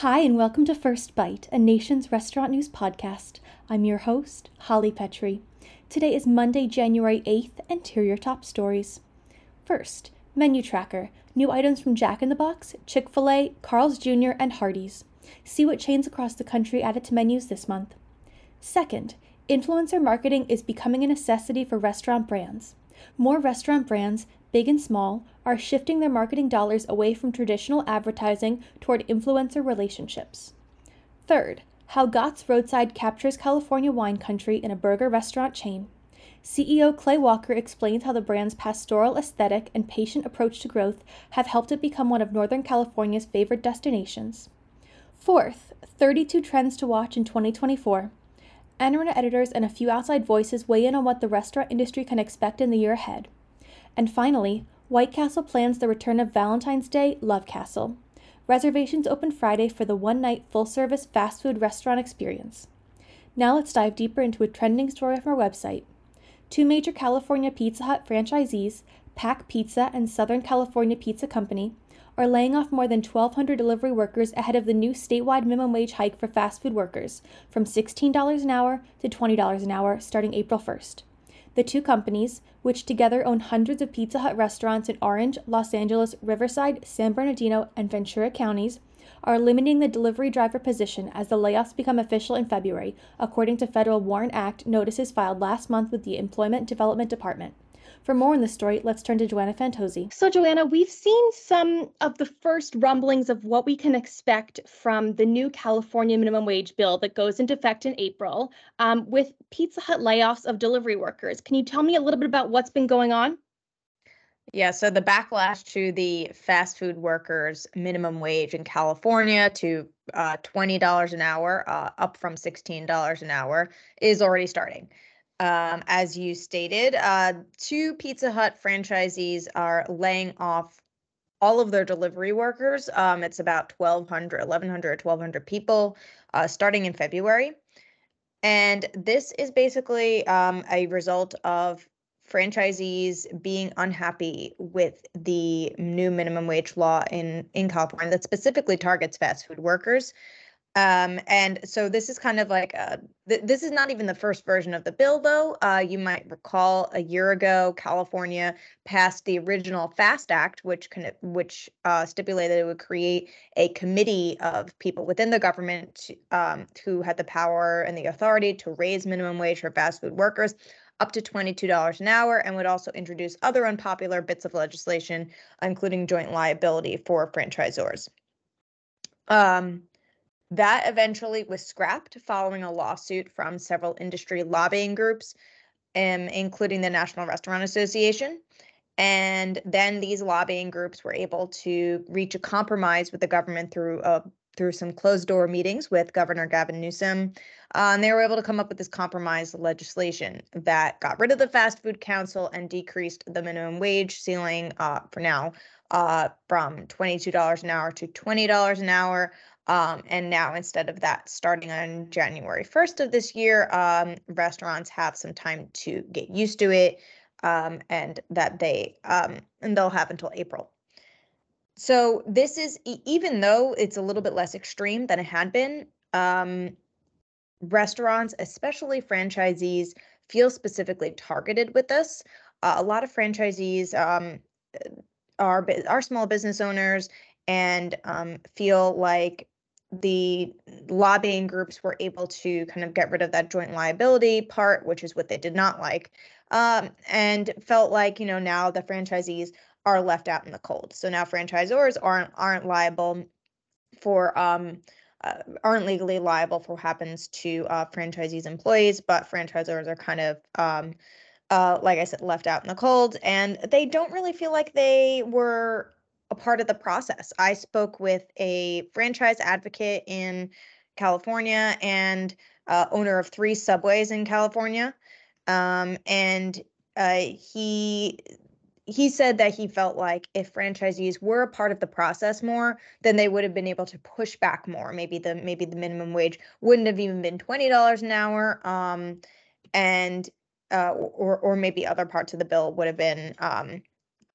Hi, and welcome to First Bite, a nation's restaurant news podcast. I'm your host, Holly Petrie. Today is Monday, January 8th, and here are your top stories. First, Menu Tracker new items from Jack in the Box, Chick fil A, Carl's Jr., and Hardee's. See what chains across the country added to menus this month. Second, influencer marketing is becoming a necessity for restaurant brands. More restaurant brands, big and small, are shifting their marketing dollars away from traditional advertising toward influencer relationships. Third, how Gott's Roadside captures California wine country in a burger restaurant chain. CEO Clay Walker explains how the brand's pastoral aesthetic and patient approach to growth have helped it become one of Northern California's favorite destinations. Fourth, 32 trends to watch in 2024. NRN editors and a few outside voices weigh in on what the restaurant industry can expect in the year ahead. And finally, White Castle plans the return of Valentine's Day Love Castle. Reservations open Friday for the one night full service fast food restaurant experience. Now let's dive deeper into a trending story from our website. Two major California Pizza Hut franchisees, PacPizza and Southern California Pizza Company, are laying off more than 1,200 delivery workers ahead of the new statewide minimum wage hike for fast food workers from $16 an hour to $20 an hour starting April 1st. The two companies, which together own hundreds of Pizza Hut restaurants in Orange, Los Angeles, Riverside, San Bernardino, and Ventura counties, are limiting the delivery driver position as the layoffs become official in February, according to federal WARN Act notices filed last month with the Employment Development Department. For more on the story, let's turn to Joanna Fantozzi. So, Joanna, we've seen some of the first rumblings of what we can expect from the new California minimum wage bill that goes into effect in April um, with Pizza Hut layoffs of delivery workers. Can you tell me a little bit about what's been going on? Yeah, so the backlash to the fast food workers minimum wage in California to uh, $20 an hour, uh, up from $16 an hour, is already starting. Um, as you stated, uh, two Pizza Hut franchisees are laying off all of their delivery workers. Um, it's about 1,200, 1,100, 1,200 people uh, starting in February. And this is basically um, a result of franchisees being unhappy with the new minimum wage law in, in California that specifically targets fast food workers. Um, and so this is kind of like a, th- this is not even the first version of the bill, though. Uh, you might recall a year ago, California passed the original FAST Act, which can, which uh, stipulated it would create a committee of people within the government um, who had the power and the authority to raise minimum wage for fast food workers up to $22 an hour and would also introduce other unpopular bits of legislation, including joint liability for franchisors. Um, that eventually was scrapped following a lawsuit from several industry lobbying groups, um, including the National Restaurant Association. And then these lobbying groups were able to reach a compromise with the government through a through some closed door meetings with Governor Gavin Newsom. Uh, and they were able to come up with this compromise legislation that got rid of the Fast Food Council and decreased the minimum wage ceiling uh, for now uh, from $22 an hour to $20 an hour. Um, and now, instead of that, starting on January 1st of this year, um, restaurants have some time to get used to it, um, and that they um, and they'll have until April. So this is even though it's a little bit less extreme than it had been. Um, restaurants, especially franchisees, feel specifically targeted with this. Uh, a lot of franchisees um, are are small business owners and um, feel like the lobbying groups were able to kind of get rid of that joint liability part, which is what they did not like, um, and felt like you know now the franchisees are left out in the cold. So now franchisors aren't aren't liable for um, uh, aren't legally liable for what happens to uh, franchisees' employees, but franchisors are kind of um, uh, like I said, left out in the cold, and they don't really feel like they were a part of the process. I spoke with a franchise advocate in California and uh, owner of three subways in California, um, and uh, he he said that he felt like if franchisees were a part of the process more, then they would have been able to push back more. Maybe the maybe the minimum wage wouldn't have even been twenty dollars an hour, um, and uh, or or maybe other parts of the bill would have been um,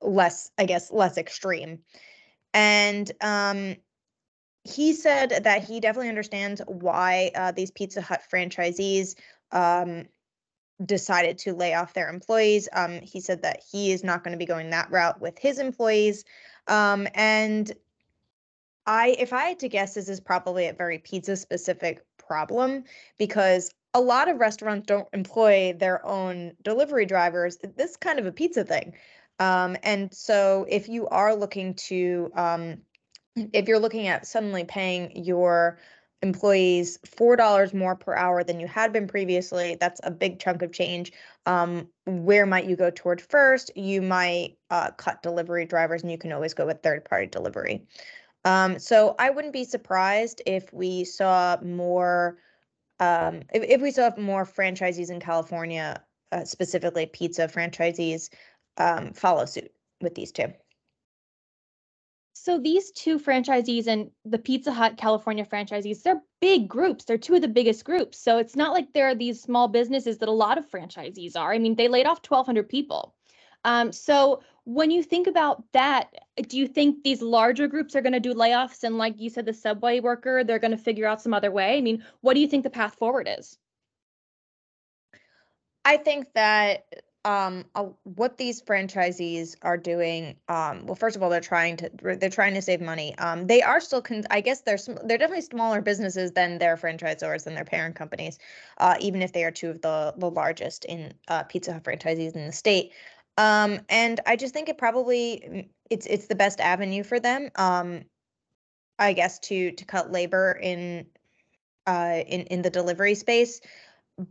less, I guess, less extreme. And um, he said that he definitely understands why uh, these Pizza Hut franchisees um, decided to lay off their employees. Um, he said that he is not going to be going that route with his employees. Um, and I, if I had to guess, this is probably a very pizza specific problem because a lot of restaurants don't employ their own delivery drivers. This is kind of a pizza thing. Um, and so if you are looking to, um, if you're looking at suddenly paying your employees $4 more per hour than you had been previously, that's a big chunk of change. Um, where might you go toward first? You might uh, cut delivery drivers and you can always go with third party delivery. Um, so I wouldn't be surprised if we saw more, um, if, if we saw more franchisees in California, uh, specifically pizza franchisees, um, follow suit with these two. So these two franchisees and the Pizza Hut California franchisees, they're big groups. They're two of the biggest groups. So it's not like there are these small businesses that a lot of franchisees are. I mean, they laid off 1,200 people. Um, so when you think about that, do you think these larger groups are going to do layoffs? And like you said, the subway worker, they're going to figure out some other way? I mean, what do you think the path forward is? I think that um uh, what these franchisees are doing um well first of all they're trying to they're trying to save money. Um they are still con- i guess they're sm- they're definitely smaller businesses than their franchisors and their parent companies uh even if they are two of the the largest in uh pizza hut franchisees in the state. Um and i just think it probably mm, it's it's the best avenue for them um i guess to to cut labor in uh in in the delivery space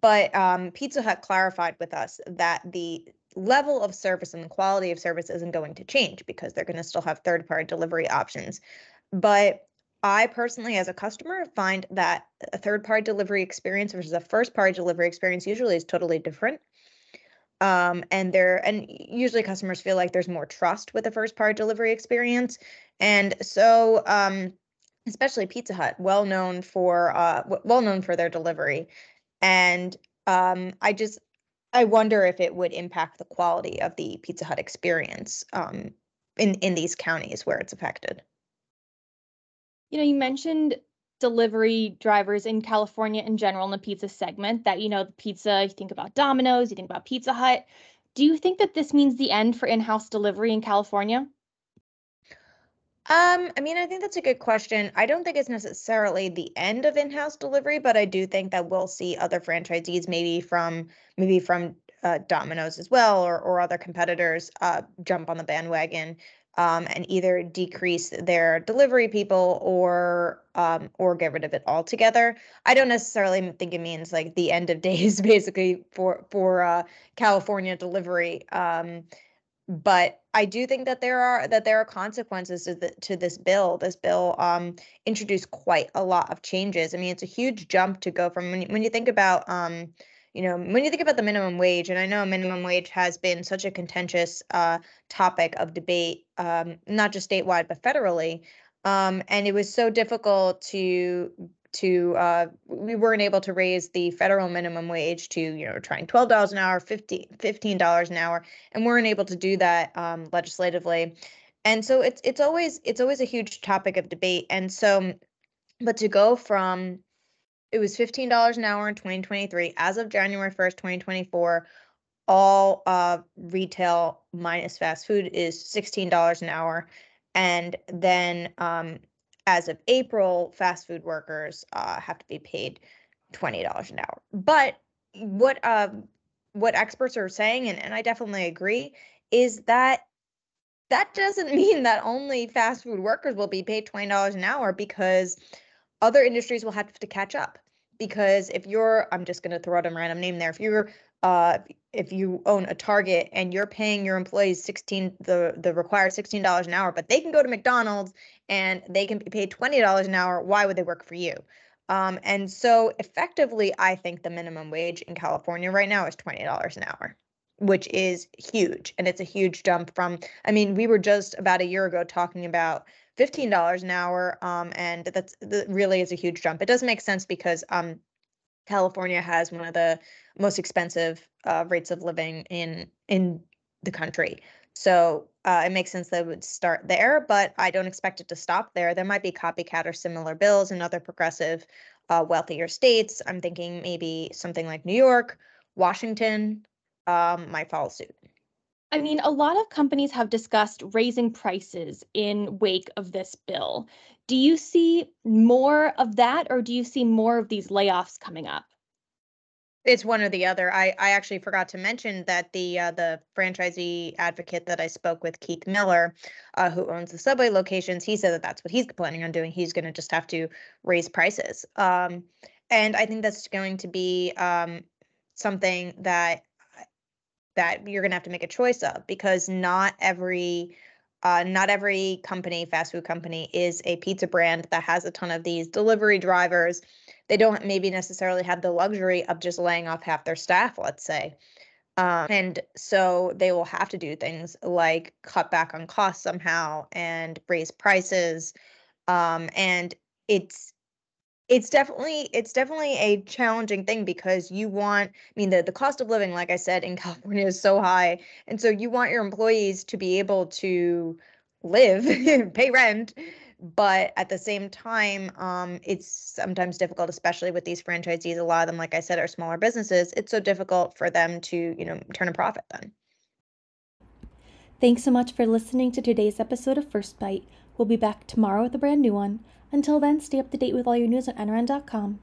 but um, Pizza Hut clarified with us that the level of service and the quality of service isn't going to change because they're going to still have third party delivery options. But I personally, as a customer, find that a third party delivery experience versus a first party delivery experience usually is totally different. Um, and there, and usually customers feel like there's more trust with a first party delivery experience. And so, um, especially Pizza Hut, well known for uh, well known for their delivery and um, I just I wonder if it would impact the quality of the Pizza Hut experience um, in in these counties where it's affected. You know, you mentioned delivery drivers in California in general in the pizza segment that you know the pizza you think about Domino's, you think about Pizza Hut. Do you think that this means the end for in-house delivery in California? Um, I mean, I think that's a good question. I don't think it's necessarily the end of in-house delivery, but I do think that we'll see other franchisees, maybe from maybe from uh, Domino's as well, or or other competitors, uh, jump on the bandwagon, um, and either decrease their delivery people or um, or get rid of it altogether. I don't necessarily think it means like the end of days, basically for for uh, California delivery. Um, but I do think that there are that there are consequences to, the, to this bill. This bill um, introduced quite a lot of changes. I mean, it's a huge jump to go from when you, when you think about um, you know when you think about the minimum wage, and I know minimum wage has been such a contentious uh, topic of debate, um, not just statewide but federally. Um, and it was so difficult to to uh, we weren't able to raise the federal minimum wage to you know trying $12 an hour 15 $15 an hour and weren't able to do that um, legislatively. And so it's it's always it's always a huge topic of debate. And so but to go from it was $15 an hour in 2023 as of january 1st 2024 all uh, retail minus fast food is $16 an hour. And then um, as of April, fast food workers uh, have to be paid twenty dollars an hour. But what um, what experts are saying, and, and I definitely agree, is that that doesn't mean that only fast food workers will be paid twenty dollars an hour because other industries will have to catch up. Because if you're, I'm just going to throw out a random name there. If you're uh, if you own a Target and you're paying your employees 16 the the required $16 an hour, but they can go to McDonald's and they can be paid $20 an hour, why would they work for you? Um, and so effectively, I think the minimum wage in California right now is $20 an hour, which is huge. And it's a huge jump from, I mean, we were just about a year ago talking about $15 an hour. Um, and that's that really is a huge jump. It does make sense because um, California has one of the most expensive uh, rates of living in in the country. So uh, it makes sense that it would start there, but I don't expect it to stop there. There might be copycat or similar bills in other progressive, uh, wealthier states. I'm thinking maybe something like New York, Washington um, might follow suit. I mean, a lot of companies have discussed raising prices in wake of this bill. Do you see more of that, or do you see more of these layoffs coming up? It's one or the other. I, I actually forgot to mention that the uh, the franchisee advocate that I spoke with, Keith Miller, uh, who owns the Subway locations, he said that that's what he's planning on doing. He's going to just have to raise prices, um, and I think that's going to be um, something that that you're going to have to make a choice of because not every uh, not every company, fast food company, is a pizza brand that has a ton of these delivery drivers. They don't maybe necessarily have the luxury of just laying off half their staff, let's say. Um, and so they will have to do things like cut back on costs somehow and raise prices. Um, and it's it's definitely it's definitely a challenging thing because you want i mean the, the cost of living like i said in california is so high and so you want your employees to be able to live pay rent but at the same time um, it's sometimes difficult especially with these franchisees a lot of them like i said are smaller businesses it's so difficult for them to you know turn a profit then. Thanks so much for listening to today's episode of first bite we'll be back tomorrow with a brand new one until then, stay up to date with all your news on NRN.com.